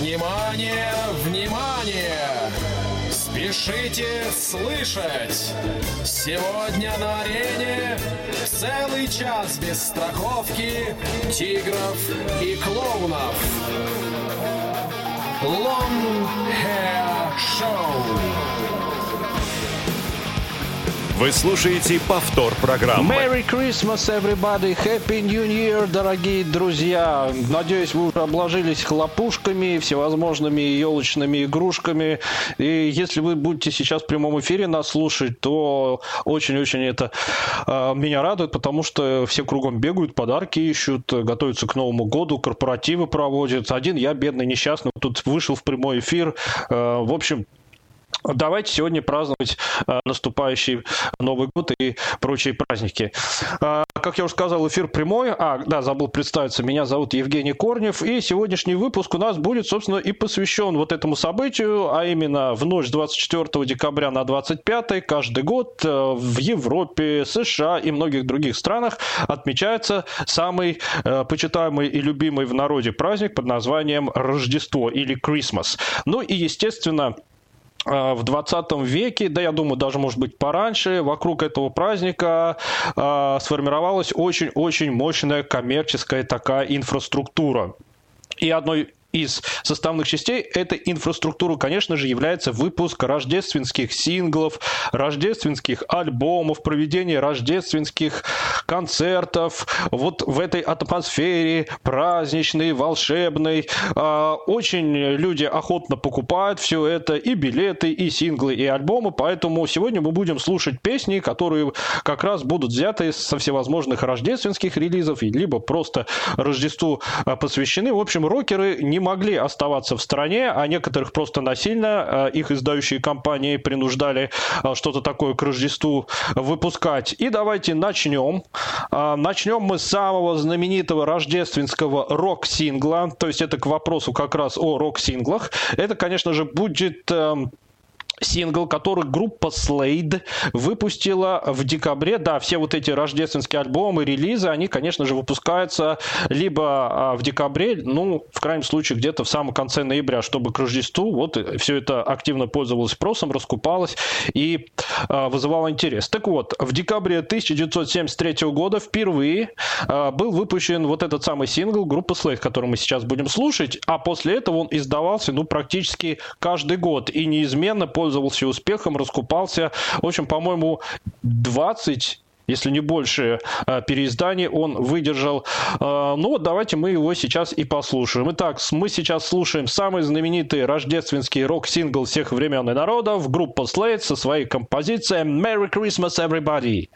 Внимание, внимание! Спешите слышать! Сегодня на арене целый час без страховки, тигров и клоунов. Long Hair Show. Вы слушаете повтор программы. Merry Christmas, everybody! Happy New Year, дорогие друзья! Надеюсь, вы уже обложились хлопушками, всевозможными елочными игрушками. И если вы будете сейчас в прямом эфире нас слушать, то очень-очень это э, меня радует, потому что все кругом бегают, подарки ищут, готовятся к Новому году, корпоративы проводят. Один я, бедный, несчастный, тут вышел в прямой эфир. Э, в общем, Давайте сегодня праздновать э, наступающий Новый год и прочие праздники. Э, как я уже сказал, эфир прямой. А, да, забыл представиться. Меня зовут Евгений Корнев. И сегодняшний выпуск у нас будет, собственно, и посвящен вот этому событию, а именно в ночь 24 декабря на 25 каждый год э, в Европе, США и многих других странах отмечается самый э, почитаемый и любимый в народе праздник под названием Рождество или Christmas. Ну и, естественно, в 20 веке, да я думаю, даже может быть пораньше, вокруг этого праздника э, сформировалась очень-очень мощная коммерческая такая инфраструктура. И одной из составных частей этой инфраструктуры, конечно же, является выпуск рождественских синглов, рождественских альбомов, проведение рождественских концертов. Вот в этой атмосфере праздничной, волшебной. А, очень люди охотно покупают все это, и билеты, и синглы, и альбомы. Поэтому сегодня мы будем слушать песни, которые как раз будут взяты со всевозможных рождественских релизов, либо просто Рождеству а, посвящены. В общем, рокеры не не могли оставаться в стране, а некоторых просто насильно э, их издающие компании принуждали э, что-то такое к Рождеству выпускать. И давайте начнем. Э, начнем мы с самого знаменитого рождественского рок-сингла, то есть это к вопросу как раз о рок-синглах. Это, конечно же, будет эм, сингл, который группа Slade выпустила в декабре. Да, все вот эти рождественские альбомы, релизы, они, конечно же, выпускаются либо а, в декабре, ну, в крайнем случае, где-то в самом конце ноября, чтобы к Рождеству вот все это активно пользовалось спросом, раскупалось и а, вызывало интерес. Так вот, в декабре 1973 года впервые а, был выпущен вот этот самый сингл группы Slade, который мы сейчас будем слушать, а после этого он издавался, ну, практически каждый год и неизменно пользовался пользовался успехом, раскупался. В общем, по-моему, 20 если не больше э, переизданий он выдержал. Э, ну вот давайте мы его сейчас и послушаем. Итак, мы сейчас слушаем самый знаменитый рождественский рок-сингл всех времен и народов, группа Slade со своей композицией «Merry Christmas, Everybody!»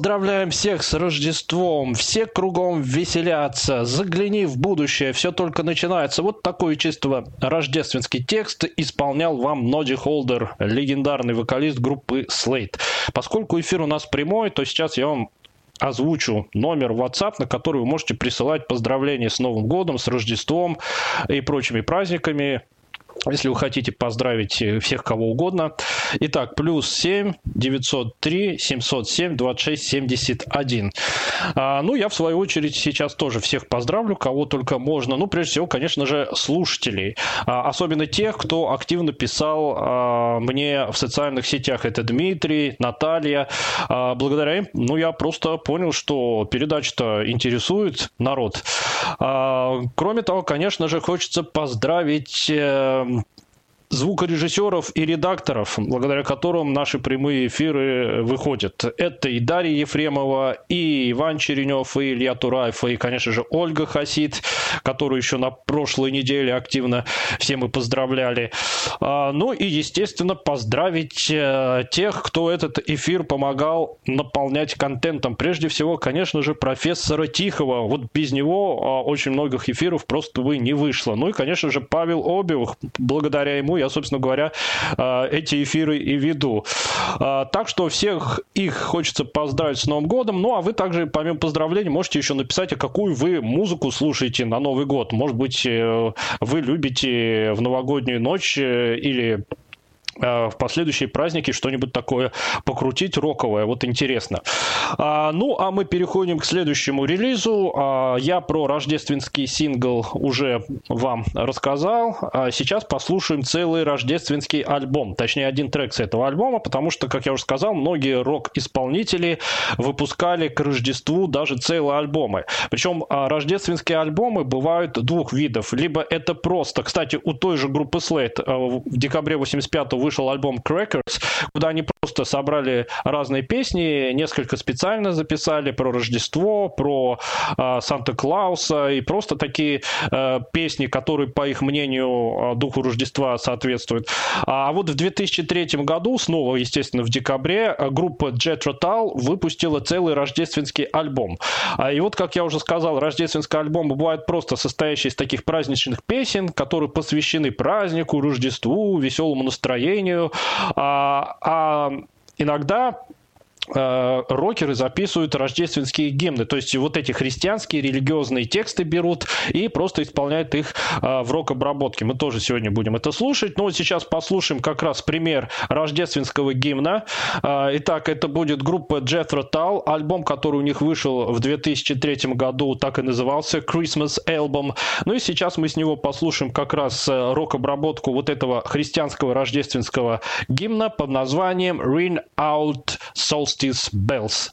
Поздравляем всех с Рождеством, все кругом веселятся, загляни в будущее, все только начинается. Вот такой чисто рождественский текст исполнял вам Ноди Холдер, легендарный вокалист группы Slate. Поскольку эфир у нас прямой, то сейчас я вам озвучу номер WhatsApp, на который вы можете присылать поздравления с Новым годом, с Рождеством и прочими праздниками если вы хотите поздравить э, всех кого угодно. Итак, плюс 7 903 707 26 71. А, ну, я в свою очередь сейчас тоже всех поздравлю, кого только можно. Ну, прежде всего, конечно же, слушателей. А, особенно тех, кто активно писал а, мне в социальных сетях. Это Дмитрий, Наталья. А, благодаря им, ну, я просто понял, что передача-то интересует народ. А, кроме того, конечно же, хочется поздравить э, звукорежиссеров и редакторов, благодаря которым наши прямые эфиры выходят. Это и Дарья Ефремова, и Иван Черенев, и Илья Тураев, и, конечно же, Ольга Хасид, которую еще на прошлой неделе активно все мы поздравляли. А, ну и, естественно, поздравить э, тех, кто этот эфир помогал наполнять контентом. Прежде всего, конечно же, профессора Тихого. Вот без него а, очень многих эфиров просто бы не вышло. Ну и, конечно же, Павел Обиух. Благодаря ему я, собственно говоря, а, эти эфиры и веду. А, так что всех их хочется поздравить с Новым годом. Ну, а вы также, помимо поздравлений, можете еще написать, а какую вы музыку слушаете на Новый год. Может быть, э, вы любите в новогоднюю ночь э, или Э, в последующие праздники что-нибудь такое покрутить роковое. Вот интересно. А, ну, а мы переходим к следующему релизу. А, я про рождественский сингл уже вам рассказал. А сейчас послушаем целый рождественский альбом. Точнее, один трек с этого альбома, потому что, как я уже сказал, многие рок-исполнители выпускали к Рождеству даже целые альбомы. Причем рождественские альбомы бывают двух видов. Либо это просто, кстати, у той же группы Slate а, в декабре 85 вышел альбом Crackers, куда они просто собрали разные песни, несколько специально записали про Рождество, про э, Санта-Клауса и просто такие э, песни, которые, по их мнению, духу Рождества соответствуют. А вот в 2003 году, снова, естественно, в декабре, группа Jet Rotal выпустила целый рождественский альбом. А И вот, как я уже сказал, рождественский альбом бывает просто состоящий из таких праздничных песен, которые посвящены празднику, Рождеству, веселому настроению, сожалению. А, а иногда рокеры записывают рождественские гимны. То есть вот эти христианские религиозные тексты берут и просто исполняют их э, в рок-обработке. Мы тоже сегодня будем это слушать. Но вот сейчас послушаем как раз пример рождественского гимна. Э, итак, это будет группа Jethro Tull. Альбом, который у них вышел в 2003 году, так и назывался Christmas Album. Ну и сейчас мы с него послушаем как раз рок-обработку вот этого христианского рождественского гимна под названием Ring Out Solstice Bells.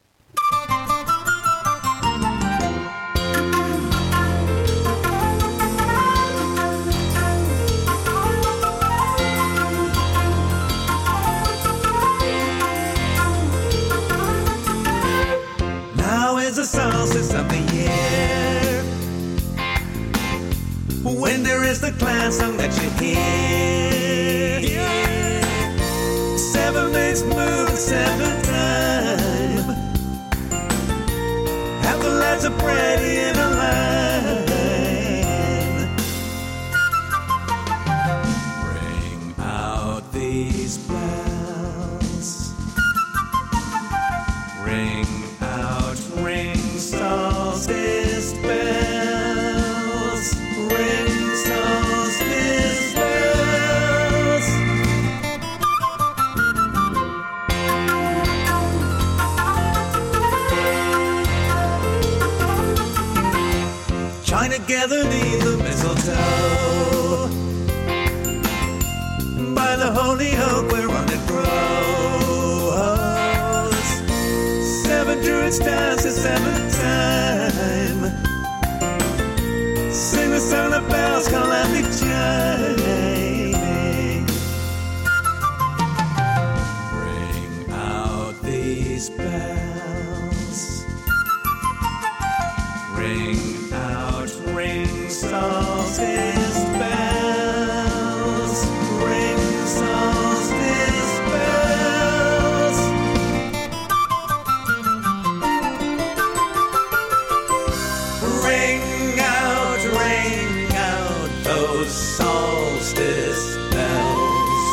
solstice bells.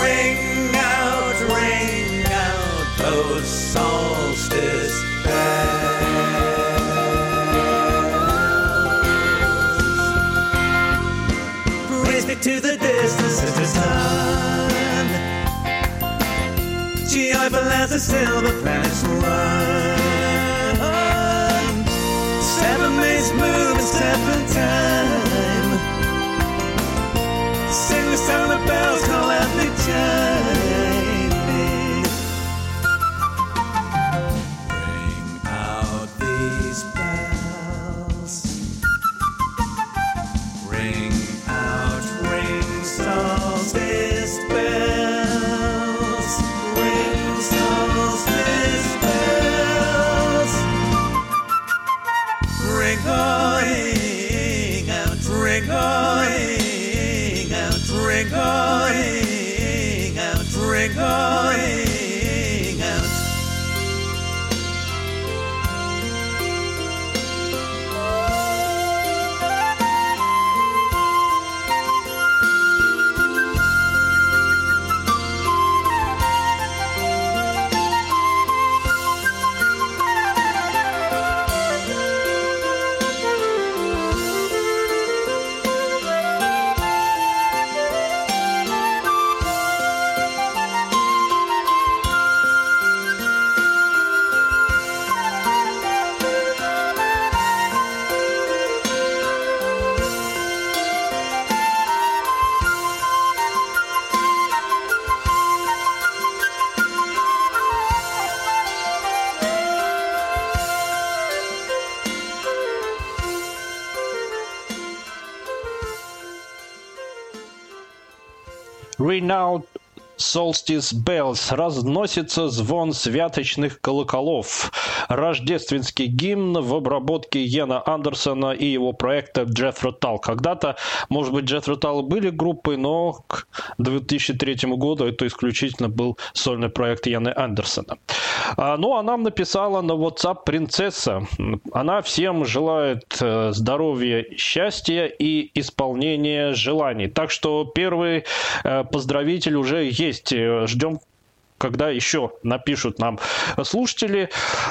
Ring out, ring out those solstice bells. to the distance the sun. Joyful as the silver planets run. always move a step at time. Sing the sound of bells, call out the chime. Renowned Solstice Bells разносится звон святочных колоколов. Рождественский гимн в обработке Йена Андерсона и его проекта Джеффро Тал. Когда-то, может быть, Джеффро Тал были группой, но к 2003 году это исключительно был сольный проект Йена Андерсона. А, ну, а нам написала на WhatsApp принцесса. Она всем желает э, здоровья, счастья и исполнения желаний. Так что первый э, поздравитель уже есть. Э, Ждем когда еще напишут нам слушатели.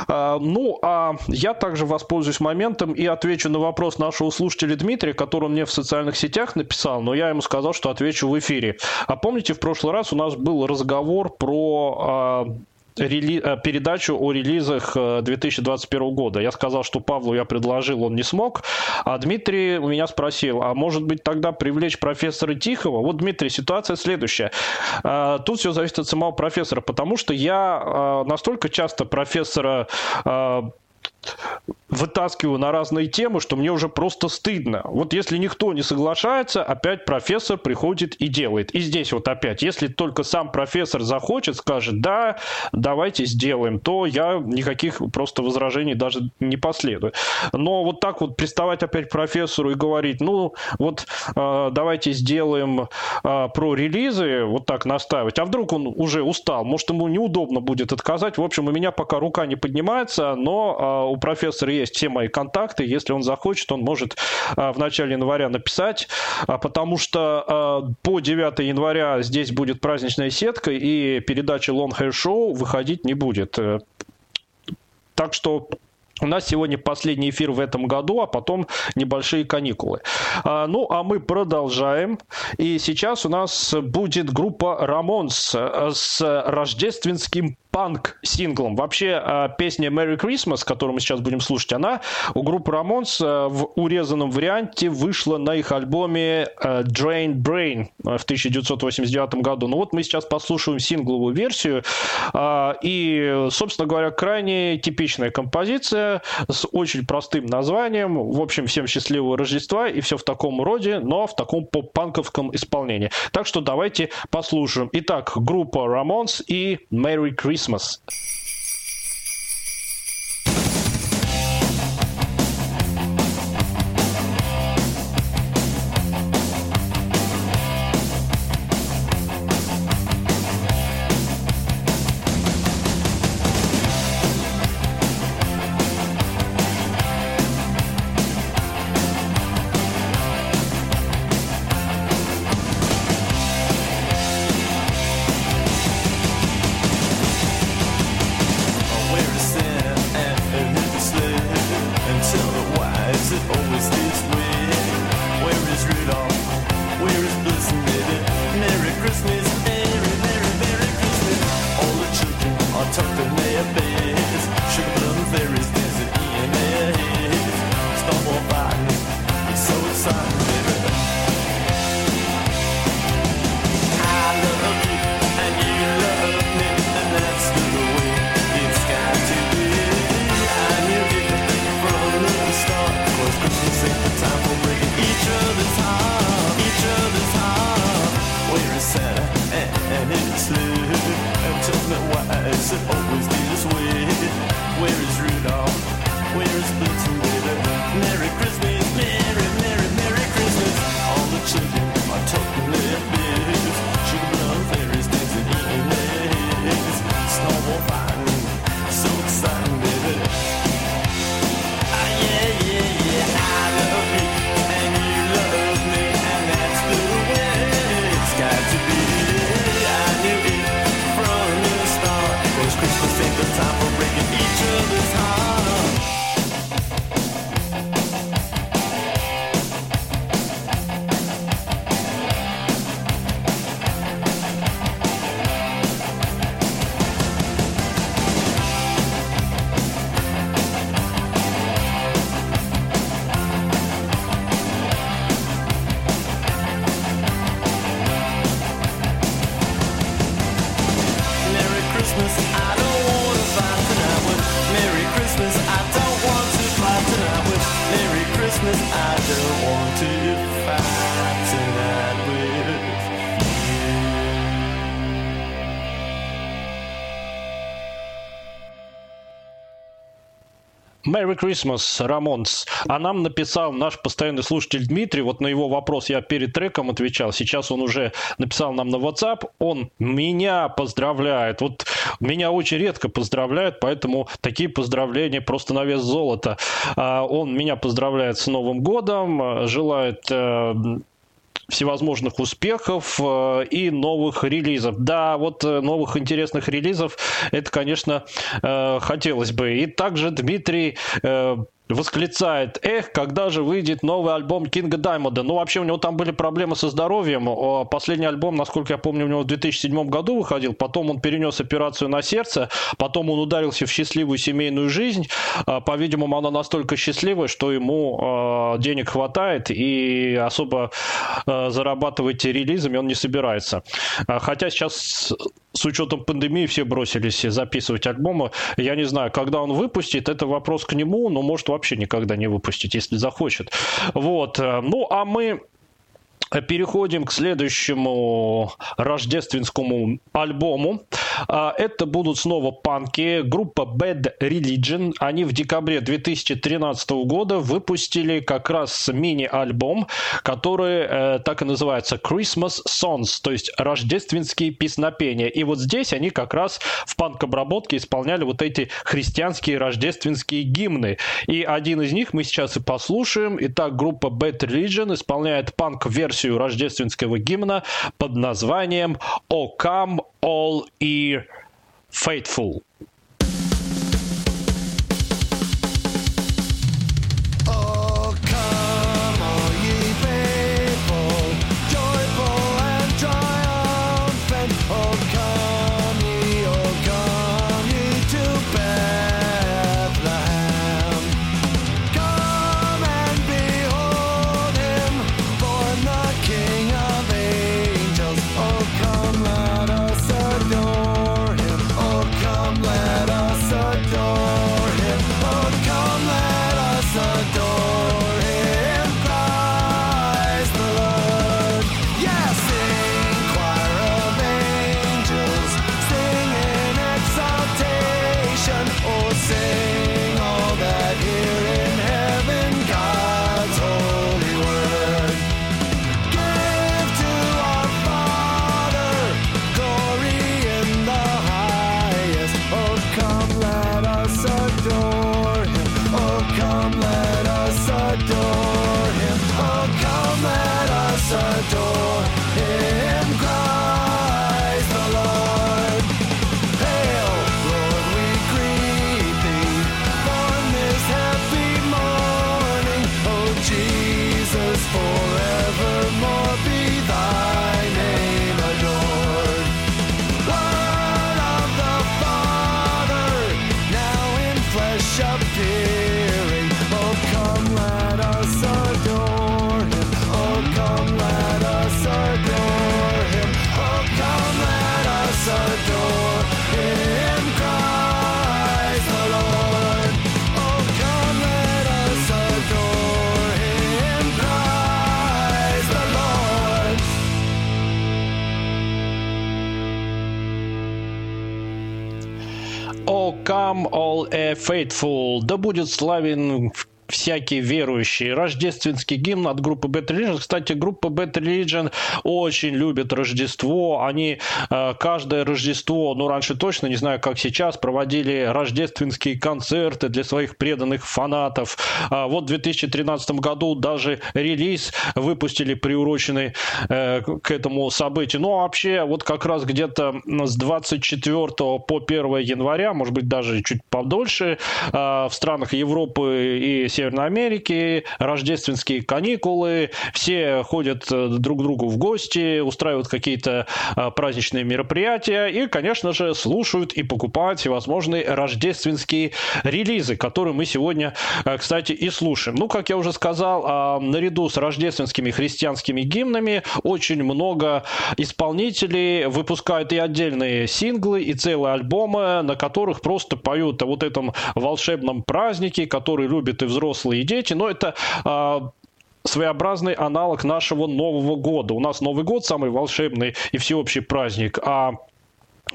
А, Ну, а я также воспользуюсь моментом и отвечу на вопрос нашего слушателя Дмитрия, который мне в социальных сетях написал, но я ему сказал, что отвечу в эфире. А помните, в прошлый раз у нас был разговор про а, рели- э, передачу о релизах э, 2021 года. Я сказал, что Павлу я предложил, он не смог. А Дмитрий у меня спросил, а может быть тогда привлечь профессора Тихого? Вот, Дмитрий, ситуация следующая. А, Тут все зависит от самого профессора, потому что я а, настолько часто профессора а, вытаскиваю на разные темы, что мне уже просто стыдно. Вот если никто не соглашается, опять профессор приходит и делает. И здесь вот опять, если только сам профессор захочет, скажет, да, давайте сделаем, то я никаких просто возражений даже не последую. Но вот так вот приставать опять к профессору и говорить, ну, вот э, давайте сделаем э, про релизы, вот так настаивать, а вдруг он уже устал, может, ему неудобно будет отказать. В общем, у меня пока рука не поднимается, но э, у профессора есть все мои контакты. Если он захочет, он может а, в начале января написать, а, потому что а, по 9 января здесь будет праздничная сетка, и передача Long Hair Show выходить не будет. Э, Так что у нас сегодня последний эфир в этом году, а потом небольшие каникулы. Ну, а мы продолжаем. И сейчас у нас будет группа Рамонс с рождественским панк-синглом. Вообще, а, песня Merry Christmas, которую мы сейчас будем слушать, она у группы Рамонс э, в урезанном варианте вышла на их альбоме э, Drain Brain в 1989 году. Ну вот мы сейчас послушаем сингловую версию. А, И, собственно говоря, крайне типичная композиция с очень простым названием. В общем, всем счастливого Рождества и все в таком роде, но в таком поп-панковском исполнении. Так что давайте послушаем. Итак, группа Рамонс и Merry Christmas. Christmas. Merry Christmas, Рамонс. А нам написал наш постоянный слушатель Дмитрий. Вот на его вопрос я перед треком отвечал. Сейчас он уже написал нам на WhatsApp. Он меня поздравляет. Вот меня очень редко поздравляют, поэтому такие поздравления просто на вес золота. А, Он меня поздравляет с Новым годом, желает э, всевозможных успехов э, и новых релизов. Да, вот э, новых интересных релизов, это, конечно, э, хотелось бы. И также Дмитрий восклицает, эх, когда же выйдет новый альбом Кинга Даймонда. Ну, вообще, у него там были проблемы со здоровьем. Последний альбом, насколько я помню, у него в 2007 году выходил. Потом он перенес операцию на сердце. Потом он ударился в счастливую семейную жизнь. А, По-видимому, она настолько счастливая, что ему а, денег хватает и особо а, зарабатывать релизами он не собирается. Хотя сейчас с учетом пандемии все бросились записывать альбомы. Я не знаю, когда он выпустит, это вопрос к нему, но может вообще никогда не выпустить, если захочет. Вот. Ну, а мы Переходим к следующему рождественскому альбому. А, Это будут снова панки. Группа Bad Religion. Они в декабре 2013 года выпустили как раз мини-альбом, который э, так и называется Christmas Songs, то есть рождественские песнопения. И вот здесь они как раз в панк-обработке исполняли вот эти христианские рождественские гимны. И один из них мы сейчас и послушаем. Итак, группа Bad Religion исполняет панк-версию рождественского гимна под названием «O Come All Ye Faithful». Us adore «O come all a faithful», да будет славен всякие верующие. Рождественский гимн от группы Bad Religion. Кстати, группа Bad Religion очень любит Рождество. Они э, каждое Рождество, ну раньше точно, не знаю как сейчас, проводили рождественские концерты для своих преданных фанатов. А вот в 2013 году даже релиз выпустили приуроченный э, к этому событию. Ну а вообще вот как раз где-то с 24 по 1 января, может быть даже чуть подольше, э, в странах Европы и Северной Америки рождественские каникулы, все ходят э, друг к другу в гости, устраивают какие-то э, праздничные мероприятия и, конечно же, слушают и покупают всевозможные рождественские релизы, которые мы сегодня, э, кстати, и слушаем. Ну, как я уже сказал, а, наряду с рождественскими христианскими гимнами очень много исполнителей выпускают и отдельные синглы, и целые альбомы, на которых просто поют о вот этом волшебном празднике, который любят и взрослые, взрослые дети, но это а, своеобразный аналог нашего Нового года. У нас Новый год самый волшебный и всеобщий праздник, а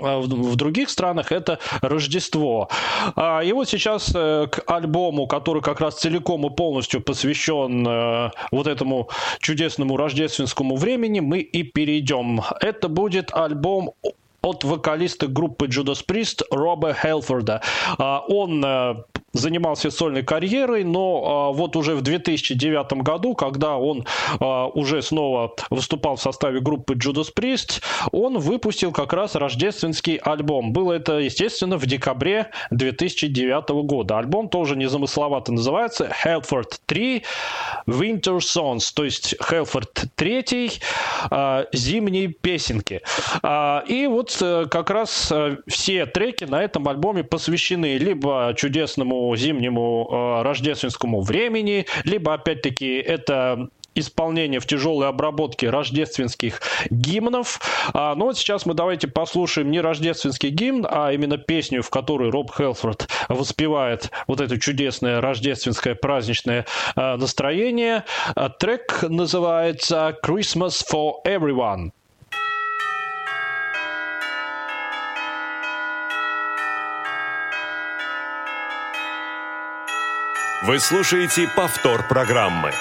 а в других странах это Рождество. А, И вот сейчас э, к альбому, который как раз целиком и полностью посвящен э, вот этому чудесному рождественскому времени, мы и перейдем. Это будет альбом от вокалиста группы Judas Priest Роба Хелфорда. Он э, занимался сольной карьерой, но а, вот уже в 2009 году, когда он а, уже снова выступал в составе группы Judas Priest, он выпустил как раз рождественский альбом. Было это, естественно, в декабре 2009 года. Альбом тоже незамысловато называется Halford 3 Winter Songs, то есть Halford 3 а, зимние песенки. И вот э, как раз э, все треки на этом альбоме посвящены либо чудесному зимнему э, рождественскому времени, либо, опять-таки, это исполнение в тяжелой обработке рождественских гимнов. А, ну вот сейчас мы давайте послушаем не рождественский гимн, а именно песню, в которой Роб Хелфорд воспевает вот это чудесное рождественское праздничное а, настроение. А, Трек называется «Christmas for Everyone». Вы слушаете повтор программы.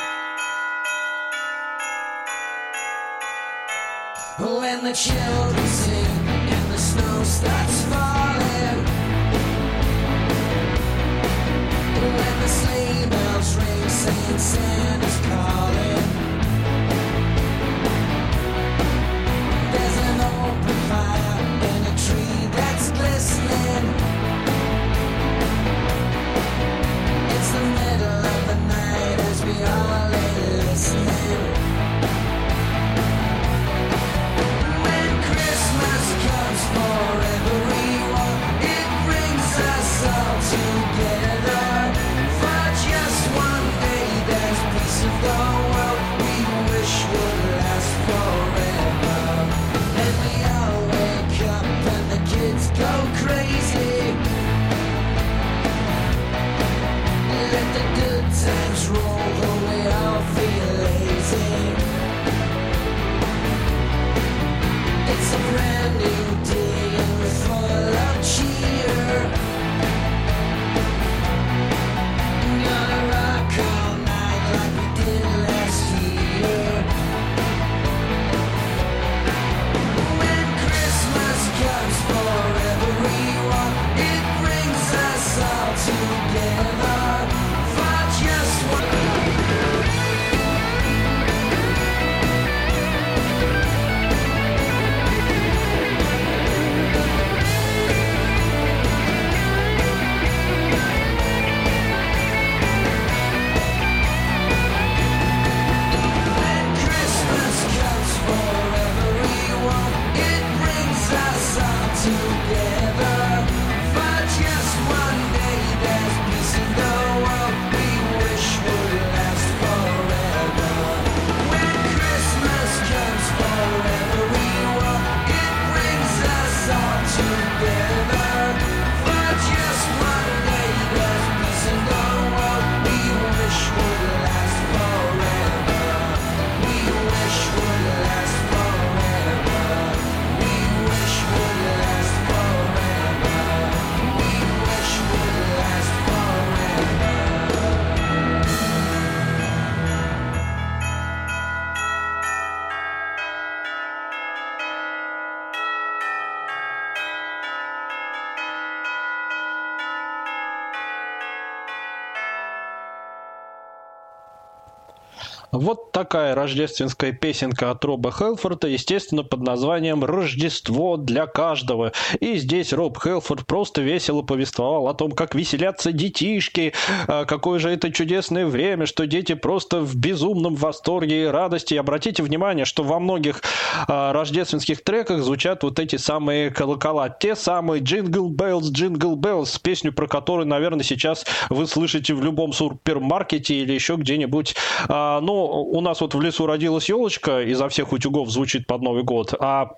Такая рождественская песенка от Роба Хелфорда, естественно, под названием «Рождество для каждого». И здесь Роб Хелфорд просто весело повествовал о том, как веселятся детишки, а, какое же это чудесное время, что дети просто в безумном восторге и радости. И обратите внимание, что во многих а, рождественских треках звучат вот эти самые колокола, те самые «Jingle Bells, Jingle Bells», песню, про которую, наверное, сейчас вы слышите в любом супермаркете или еще где-нибудь. А, Ну, у нас вот в лесу родилась елочка, изо всех утюгов звучит под Новый год, а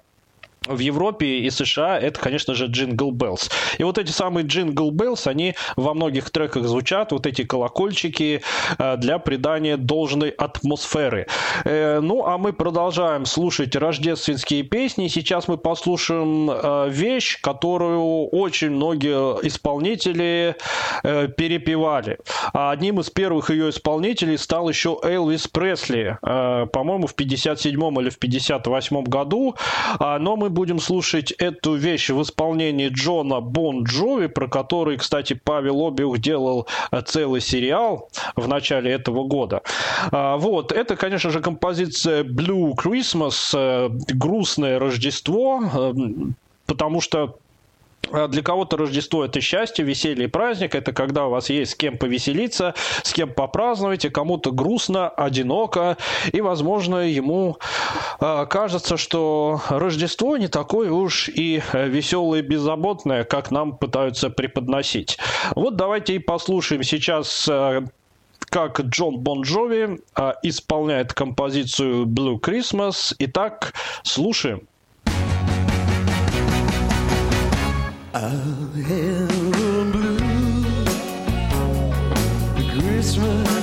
в Европе и США это, конечно же, Jingle Bells. И вот эти самые Jingle Bells, они во многих треках звучат, вот эти колокольчики э, для придания должной атмосферы. Э, Ну, а мы продолжаем слушать рождественские песни. Сейчас мы послушаем э, вещь, которую очень многие исполнители перепевали. А одним из первых ее исполнителей стал еще Элвис Пресли, по-моему, в 57 или в 58 году. А, Но мы будем слушать эту вещь в исполнении Джона Бон Джови, про который, кстати, Павел Обиух делал э, целый сериал в начале этого года. А, Вот, это, конечно же, композиция Blue Christmas, э, грустное Рождество, э, потому что для кого-то Рождество – это счастье, веселье и праздник. Это когда у вас есть с кем повеселиться, с кем попраздновать, и кому-то грустно, одиноко. И, возможно, ему э, кажется, что Рождество не такое уж и веселое и беззаботное, как нам пытаются преподносить. Вот давайте и послушаем сейчас э, как Джон Бон Джови исполняет композицию Blue Christmas. Итак, слушаем. I'll blue the Christmas.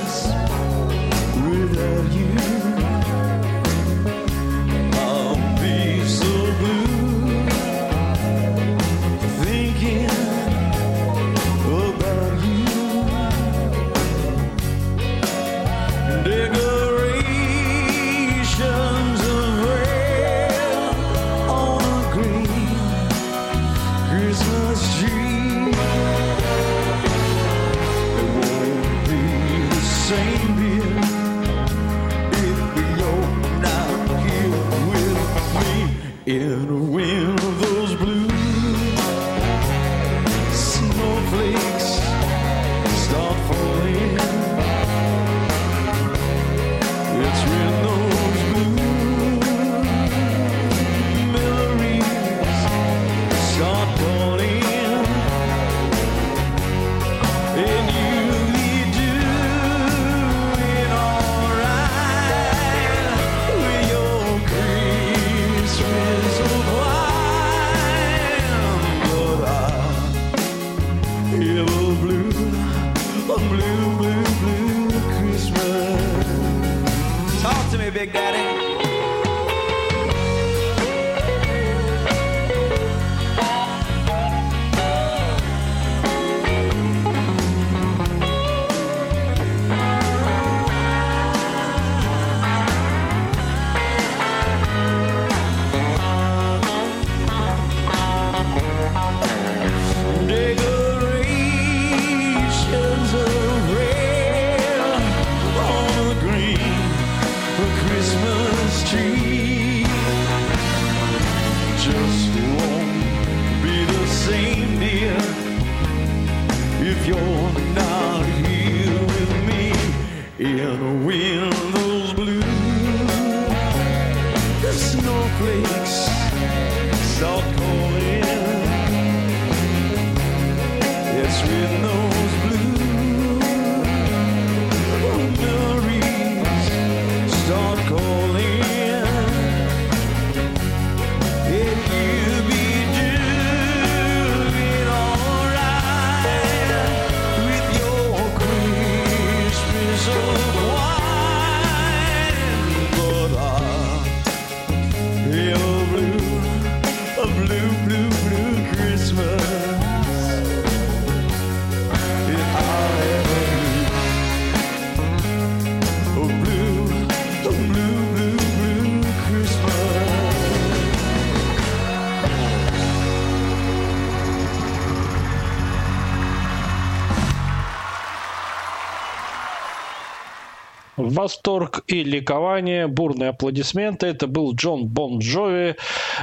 Восторг и ликование, бурные аплодисменты. Это был Джон Бон Джови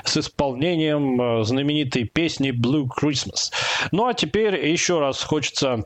с исполнением э, знаменитой песни Blue Christmas. Ну а теперь еще раз хочется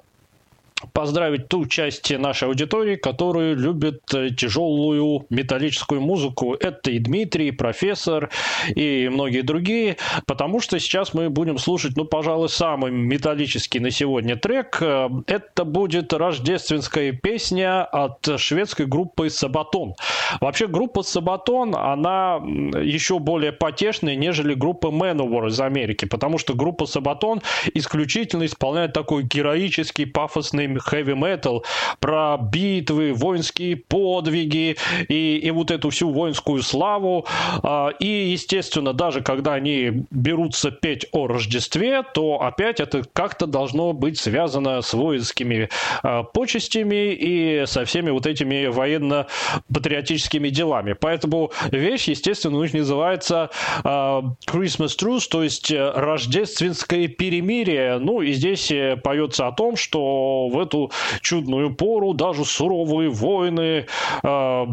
поздравить ту часть нашей аудитории, которая любит э, тяжелую металлическую музыку. Это и Дмитрий, и профессор, и многие другие, потому что сейчас мы будем слушать, ну, пожалуй, самый металлический на сегодня трек. Э, Это будет рождественская песня от шведской группы Сабатон. Вообще группа Сабатон, она еще более потешная, нежели группа Manowar из Америки, потому что группа Сабатон исключительно исполняет такой героический, пафосный хэви метал про битвы, воинские подвиги и, и вот эту всю воинскую славу. А, И, естественно, даже когда они берутся петь о Рождестве, то опять это как-то должно быть связано с воинскими а, почестями и со всеми вот этими военно-патриотическими делами. Поэтому вещь, естественно, у называется а, Christmas Truce, то есть рождественское перемирие. Ну и здесь э, поется о том, что в эту чудную пору даже суровые воины э,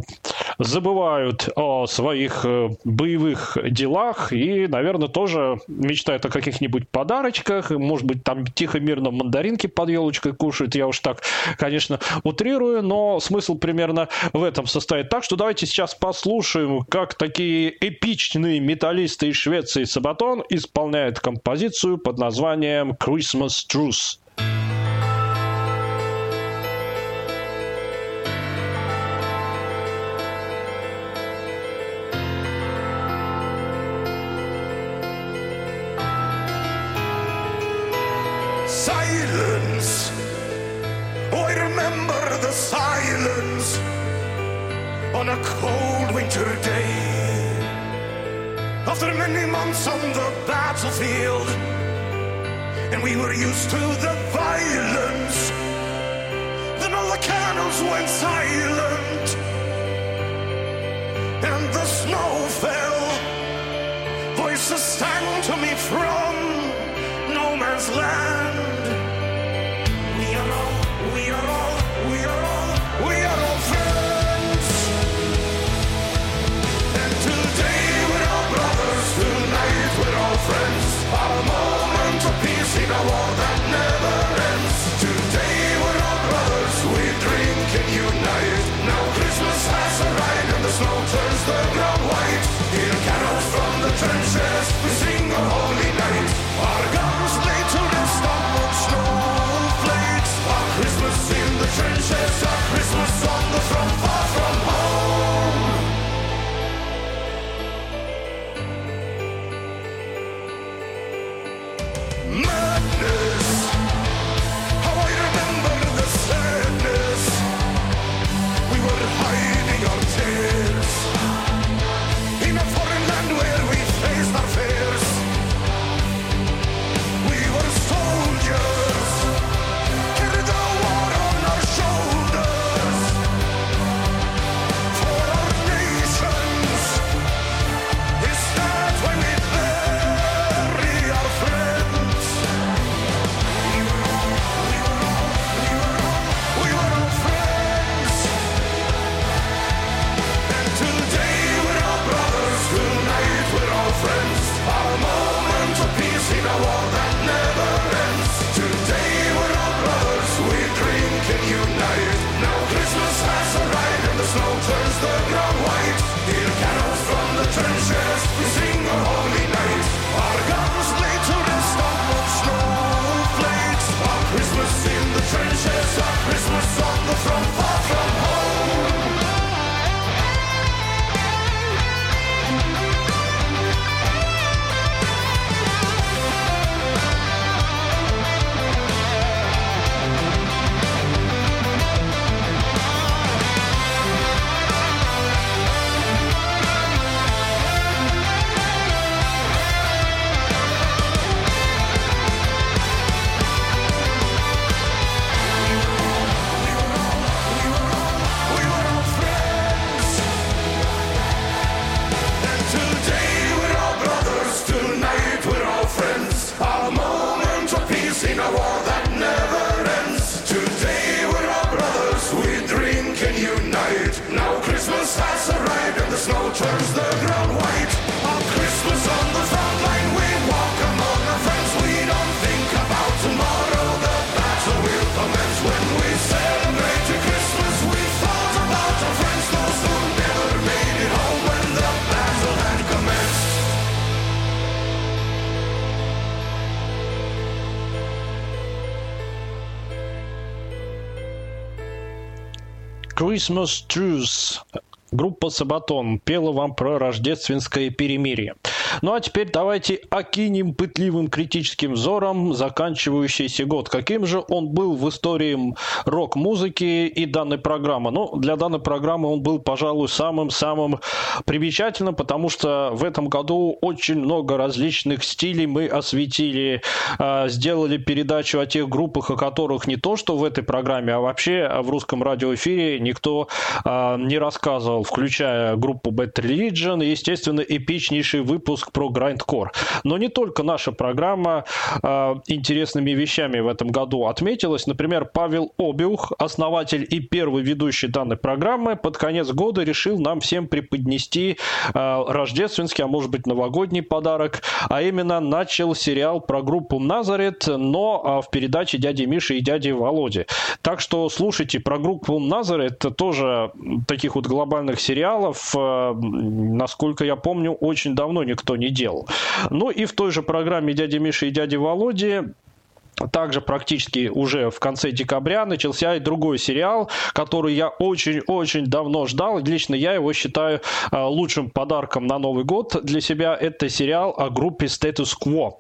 забывают о своих э, боевых делах и, наверное, тоже мечтают о каких-нибудь подарочках, может быть, там тихо-мирно мандаринки под елочкой кушают. Я уж так, конечно, утрирую, но смысл примерно в этом состоит. Так что давайте сейчас послушаем, как такие эпичные металлисты из Швеции Сабатон исполняют композицию под названием Christmas Truce. On a cold winter day. After many months on the battlefield, and we were used to the violence. Then all the cannons went silent, and the snow fell. Voices sang to me from no man's land. Trenches, we sing a holy night. Our guns Christmas Truce. Группа Сабатон пела вам про рождественское перемирие. Ну а теперь давайте окинем пытливым критическим взором заканчивающийся год. Каким же он был в истории рок-музыки и данной программы? Ну, для данной программы он был, пожалуй, самым-самым примечательным, потому что в этом году очень много различных стилей мы осветили, а, сделали передачу о тех группах, о которых не то, что в этой программе, а вообще в русском радиоэфире никто а, не рассказывал, включая группу Bad Religion и, естественно, эпичнейший выпуск про Grindcore. Но не только наша программа а, интересными вещами в этом году отметилась. Например, Павел Обиух, основатель и первый ведущий данной программы, под конец года решил нам всем преподнести а, рождественский, а может быть новогодний подарок, а именно начал сериал про группу Назарет, но а, в передаче дяди Миши и дяди Володи. Так что слушайте про группу Назарет, тоже таких вот глобальных сериалов, а, насколько я помню, очень давно никто не делал. Ну и в той же программе дяди Миши и дяди Володи также практически уже в конце декабря начался и другой сериал, который я очень-очень давно ждал. Лично я его считаю э, лучшим подарком на Новый год для себя. Это сериал о группе Status Quo.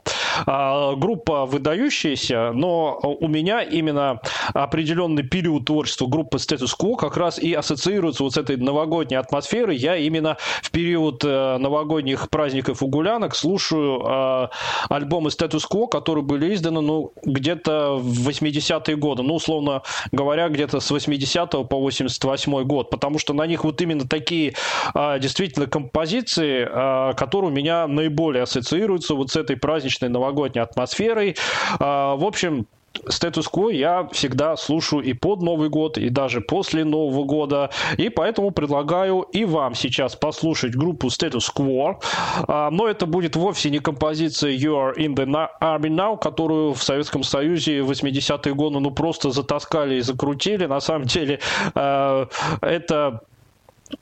А, Группа выдающаяся, но у меня именно определенный период творчества группы Status Quo как раз и ассоциируется вот с этой новогодней атмосферой. Я именно в период э, новогодних праздников и гулянок слушаю э, альбомы Status Quo, которые были изданы, ну, где-то в 80-е годы, ну, условно говоря, где-то с 80 по 88 год, потому что на них вот именно такие а, действительно композиции, а, которые у меня наиболее ассоциируются вот с этой праздничной новогодней атмосферой. А, в общем, статус-кво я всегда слушаю и под Новый год, и даже после Нового года. И поэтому предлагаю и вам сейчас послушать группу Status Quo. А, Но это будет вовсе не композиция You Are In The Army Now, которую в Советском Союзе в 80-е годы ну просто затаскали и закрутили. На самом деле э, это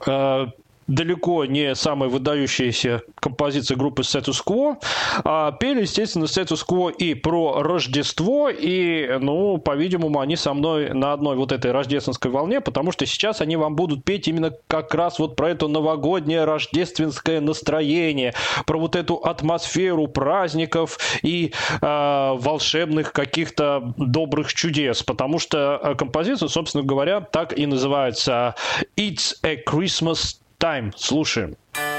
э, далеко не самая выдающаяся композиция группы Status Quo. А пели, естественно, Status Quo и про Рождество, и, ну, по-видимому, они со мной на одной вот этой рождественской волне, потому что сейчас они вам будут петь именно как раз вот про это новогоднее рождественское настроение, про вот эту атмосферу праздников и э, волшебных каких-то добрых чудес, потому что э, композиция, собственно говоря, так и называется «It's a Christmas Time. Слушаем. Another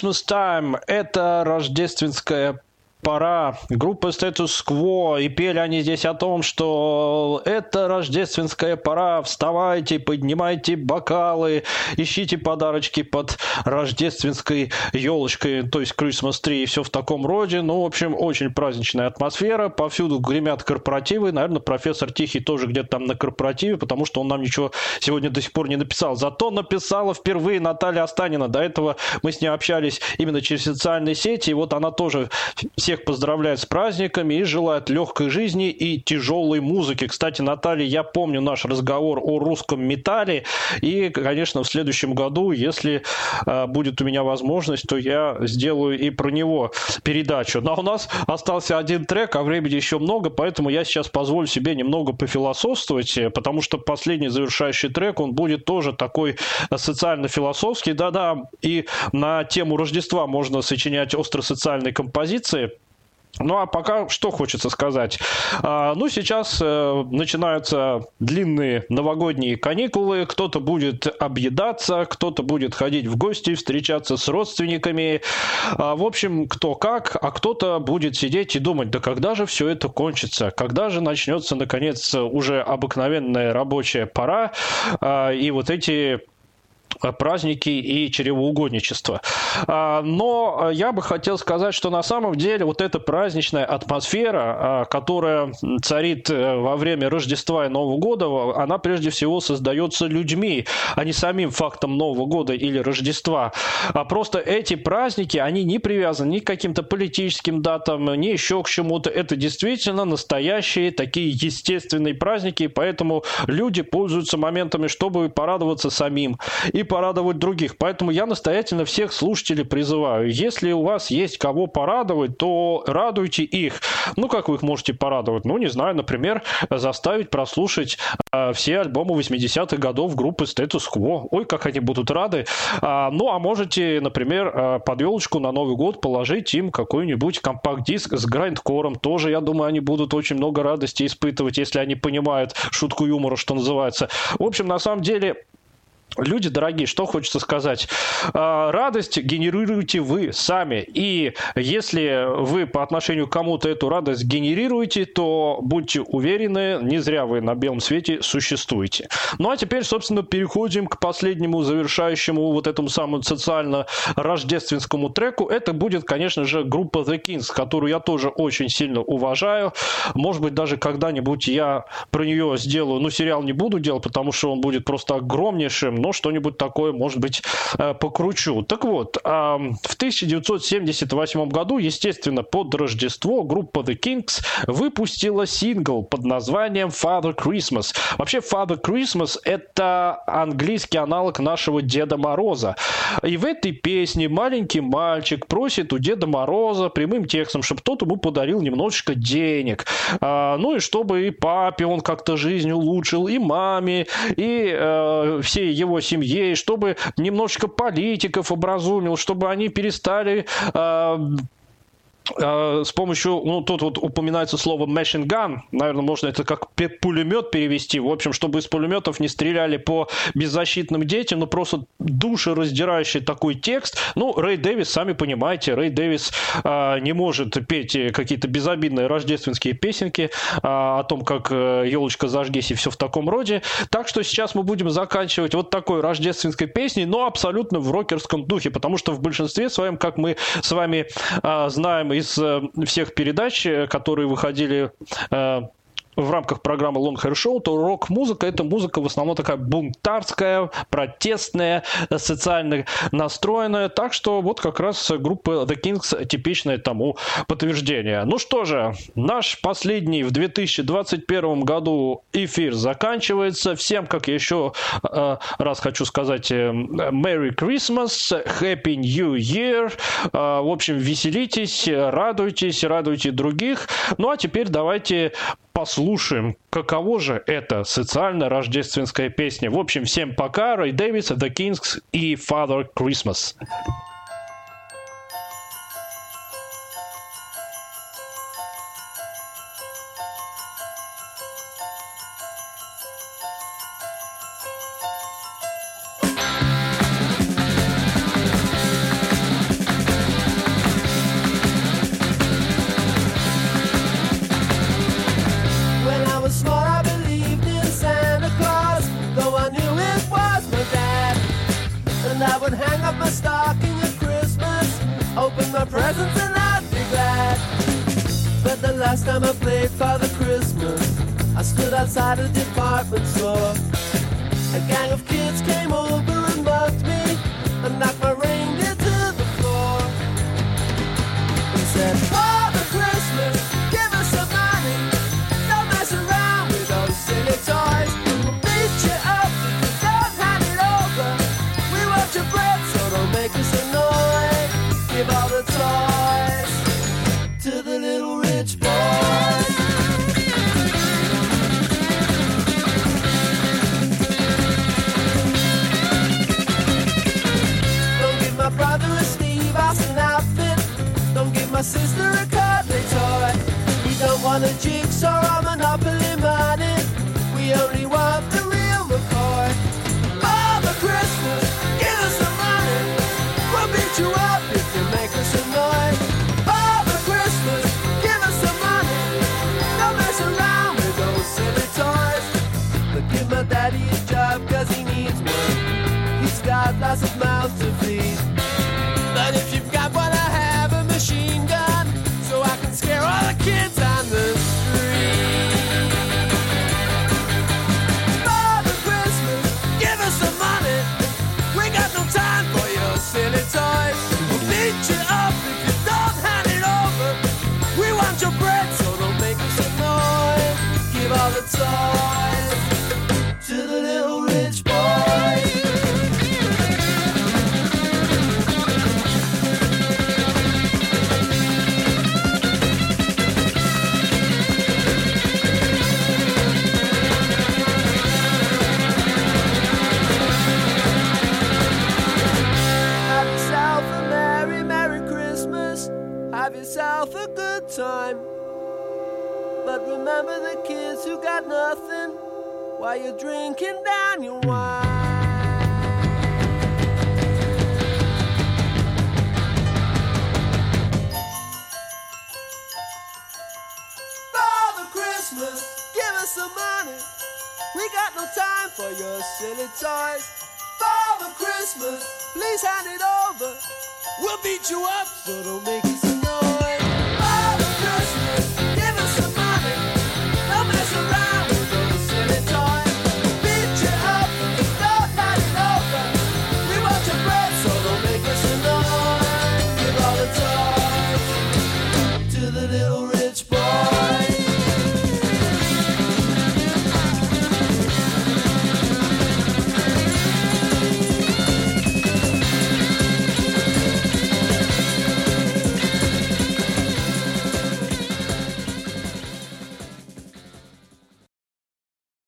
Christmas time. Это рождественская пора. Группа Quo. И пели они здесь о том, что это рождественская пора. Вставайте, поднимайте бокалы, ищите подарочки под рождественской елочкой, то есть Christmas tree и все в таком роде. Ну, в общем, очень праздничная атмосфера. Повсюду гремят корпоративы. Наверное, профессор Тихий тоже где-то там на корпоративе, потому что он нам ничего сегодня до сих пор не написал. Зато написала впервые Наталья Останина. До этого мы с ней общались именно через социальные сети. И вот она тоже всех поздравляет с праздниками и желает легкой жизни и тяжелой музыки. Кстати, Наталья, я помню наш разговор о русском металле. И, конечно, в следующем году, если э, будет у меня возможность, то я сделаю и про него передачу. Но у нас остался один трек, а времени еще много, поэтому я сейчас позволю себе немного пофилософствовать, э, потому что последний завершающий трек, он будет тоже такой социально-философский. Да-да, и на тему Рождества можно сочинять остро-социальные композиции. Ну а пока что хочется сказать. А, ну сейчас э, начинаются длинные новогодние каникулы. Кто-то будет объедаться, кто-то будет ходить в гости, встречаться с родственниками. А, в общем, кто как, а кто-то будет сидеть и думать, да когда же все это кончится? Когда же начнется, наконец, уже обыкновенная рабочая пора? А, и вот эти праздники и чревоугодничество. А, Но я бы хотел сказать, что на самом деле вот эта праздничная атмосфера, а, которая царит э, во время Рождества и Нового года, она прежде всего создается людьми, а не самим фактом Нового года или Рождества. А просто эти праздники, они не привязаны ни к каким-то политическим датам, ни еще к чему-то. Это действительно настоящие такие естественные праздники, поэтому люди пользуются моментами, чтобы порадоваться самим и порадовать других. Поэтому я настоятельно всех слушателей призываю, если у вас есть кого порадовать, то радуйте их. Ну, как вы их можете порадовать? Ну, не знаю, например, заставить прослушать э, все альбомы 80-х годов группы Status Quo. Ой, как они будут рады. А, ну, а можете, например, э, под елочку на Новый год положить им какой-нибудь компакт-диск с грайндкором. Тоже, я думаю, они будут очень много радости испытывать, если они понимают шутку юмора, что называется. В общем, на самом деле, Люди дорогие, что хочется сказать? А, Радость генерируете вы сами. И если вы по отношению к кому-то эту радость генерируете, то будьте уверены, не зря вы на белом свете существуете. Ну а теперь, собственно, переходим к последнему завершающему вот этому самому социально-рождественскому треку. Это будет, конечно же, группа The Kings, которую я тоже очень сильно уважаю. Может быть, даже когда-нибудь я про нее сделаю, ну, сериал не буду делать, потому что он будет просто огромнейшим, но что-нибудь такое, может быть, э, покручу. Так вот, в 1978 году, естественно, под Рождество группа The Kings выпустила сингл под названием Father Christmas. Вообще, Father Christmas – это английский аналог нашего Деда Мороза. И в этой песне маленький мальчик просит у Деда Мороза прямым текстом, чтобы тот ему подарил немножечко денег. А, ну и чтобы и папе он как-то жизнь улучшил, и маме, и э, всей его семье, и чтобы немножечко политиков образумил, чтобы они перестали э, с помощью, ну, тут вот упоминается слово machine gun, наверное, можно это как пулемет перевести, в общем, чтобы из пулеметов не стреляли по беззащитным детям, но просто душераздирающий такой текст. Ну, Рэй Дэвис, сами понимаете, Рэй Дэвис э, не может петь какие-то безобидные рождественские песенки э, о том, как э, елочка зажгись и все в таком роде. Так что сейчас мы будем заканчивать вот такой рождественской песней, но абсолютно в рокерском духе, потому что в большинстве своем, как мы с вами э, знаем из э, всех передач, э, которые выходили э, в рамках программы Long Hair Show, то рок-музыка это музыка в основном такая бунтарская, протестная, социально настроенная. Так что вот как раз группа The Kings типичное тому подтверждение. Ну что же, наш последний в 2021 году эфир заканчивается. Всем, как я еще э, раз хочу сказать, э, Merry Christmas, Happy New Year. Э, в общем, веселитесь, радуйтесь, радуйте других. Ну а теперь давайте послушаем, каково же это социально-рождественская песня. В общем, всем пока. Рэй Дэвис, The Kings и Father Christmas. Hang up my stocking at Christmas, open my presents, and I'd be glad. But the last time I played Father Christmas, I stood outside a department store. A gang of kids came over and mugged me and knocked my reindeer to the floor. And said, Father mouths to feed. But if you've got I have a machine gun. So I can scare all the kids on the street. Father Christmas, give us some money. We got no time for your silly toys. While you're drinking down your wine. Father Christmas, give us some money. We got no time for your silly toys. Father Christmas, please hand it over. We'll beat you up, so don't make it